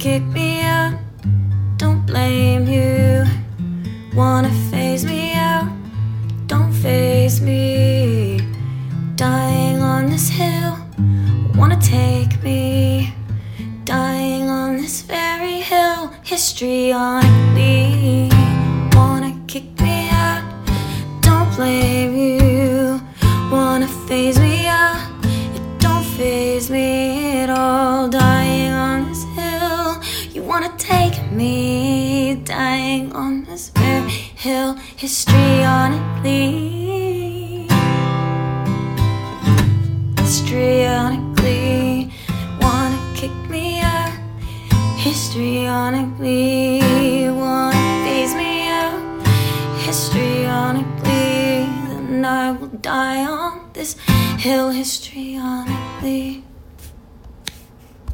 kick me out, don't blame you. Wanna phase me out, don't phase me. Dying on this hill, wanna take me. Dying on this very hill, histrionically. Wanna kick me out, don't blame you. Wanna phase me out, it don't phase me at all. Dying wanna take me. Dying on this hill, histrionically. Histrionically, wanna kick me out. Histrionically, wanna phase me out. Histrionically, then I will die on this hill. Histrionically.